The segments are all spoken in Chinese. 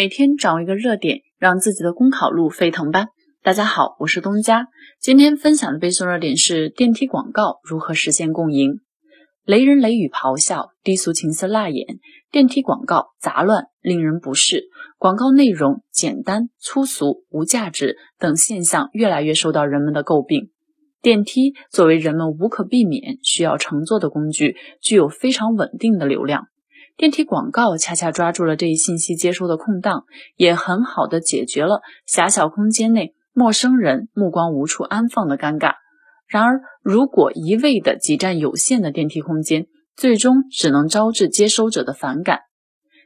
每天掌握一个热点，让自己的公考路沸腾吧！大家好，我是东家。今天分享的背诵热点是电梯广告如何实现共赢。雷人雷语咆哮，低俗情色辣眼，电梯广告杂乱，令人不适。广告内容简单、粗俗、无价值等现象越来越受到人们的诟病。电梯作为人们无可避免需要乘坐的工具，具有非常稳定的流量。电梯广告恰恰抓住了这一信息接收的空档，也很好的解决了狭小空间内陌生人目光无处安放的尴尬。然而，如果一味的挤占有限的电梯空间，最终只能招致接收者的反感。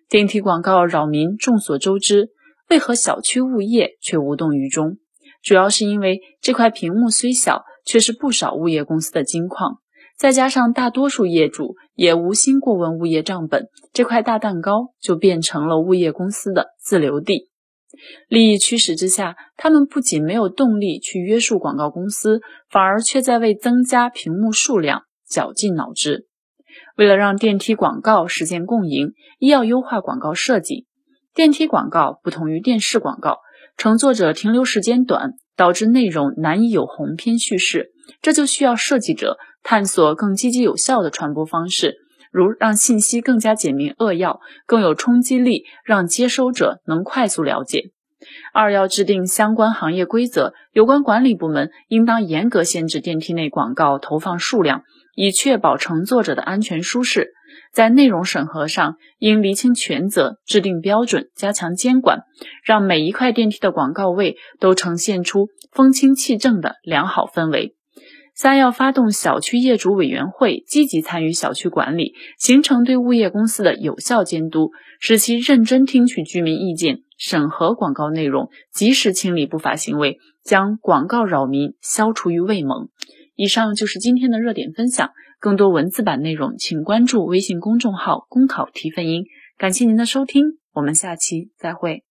电梯广告扰民，众所周知，为何小区物业却无动于衷？主要是因为这块屏幕虽小，却是不少物业公司的金矿。再加上大多数业主也无心过问物业账本，这块大蛋糕就变成了物业公司的自留地。利益驱使之下，他们不仅没有动力去约束广告公司，反而却在为增加屏幕数量绞尽脑汁。为了让电梯广告实现共赢，一要优化广告设计。电梯广告不同于电视广告，乘坐者停留时间短，导致内容难以有鸿篇叙事，这就需要设计者。探索更积极有效的传播方式，如让信息更加简明扼要、更有冲击力，让接收者能快速了解。二要制定相关行业规则，有关管理部门应当严格限制电梯内广告投放数量，以确保乘坐者的安全舒适。在内容审核上，应厘清权责，制定标准，加强监管，让每一块电梯的广告位都呈现出风清气正的良好氛围。三要发动小区业主委员会，积极参与小区管理，形成对物业公司的有效监督，使其认真听取居民意见，审核广告内容，及时清理不法行为，将广告扰民消除于未萌。以上就是今天的热点分享，更多文字版内容，请关注微信公众号“公考提分音”。感谢您的收听，我们下期再会。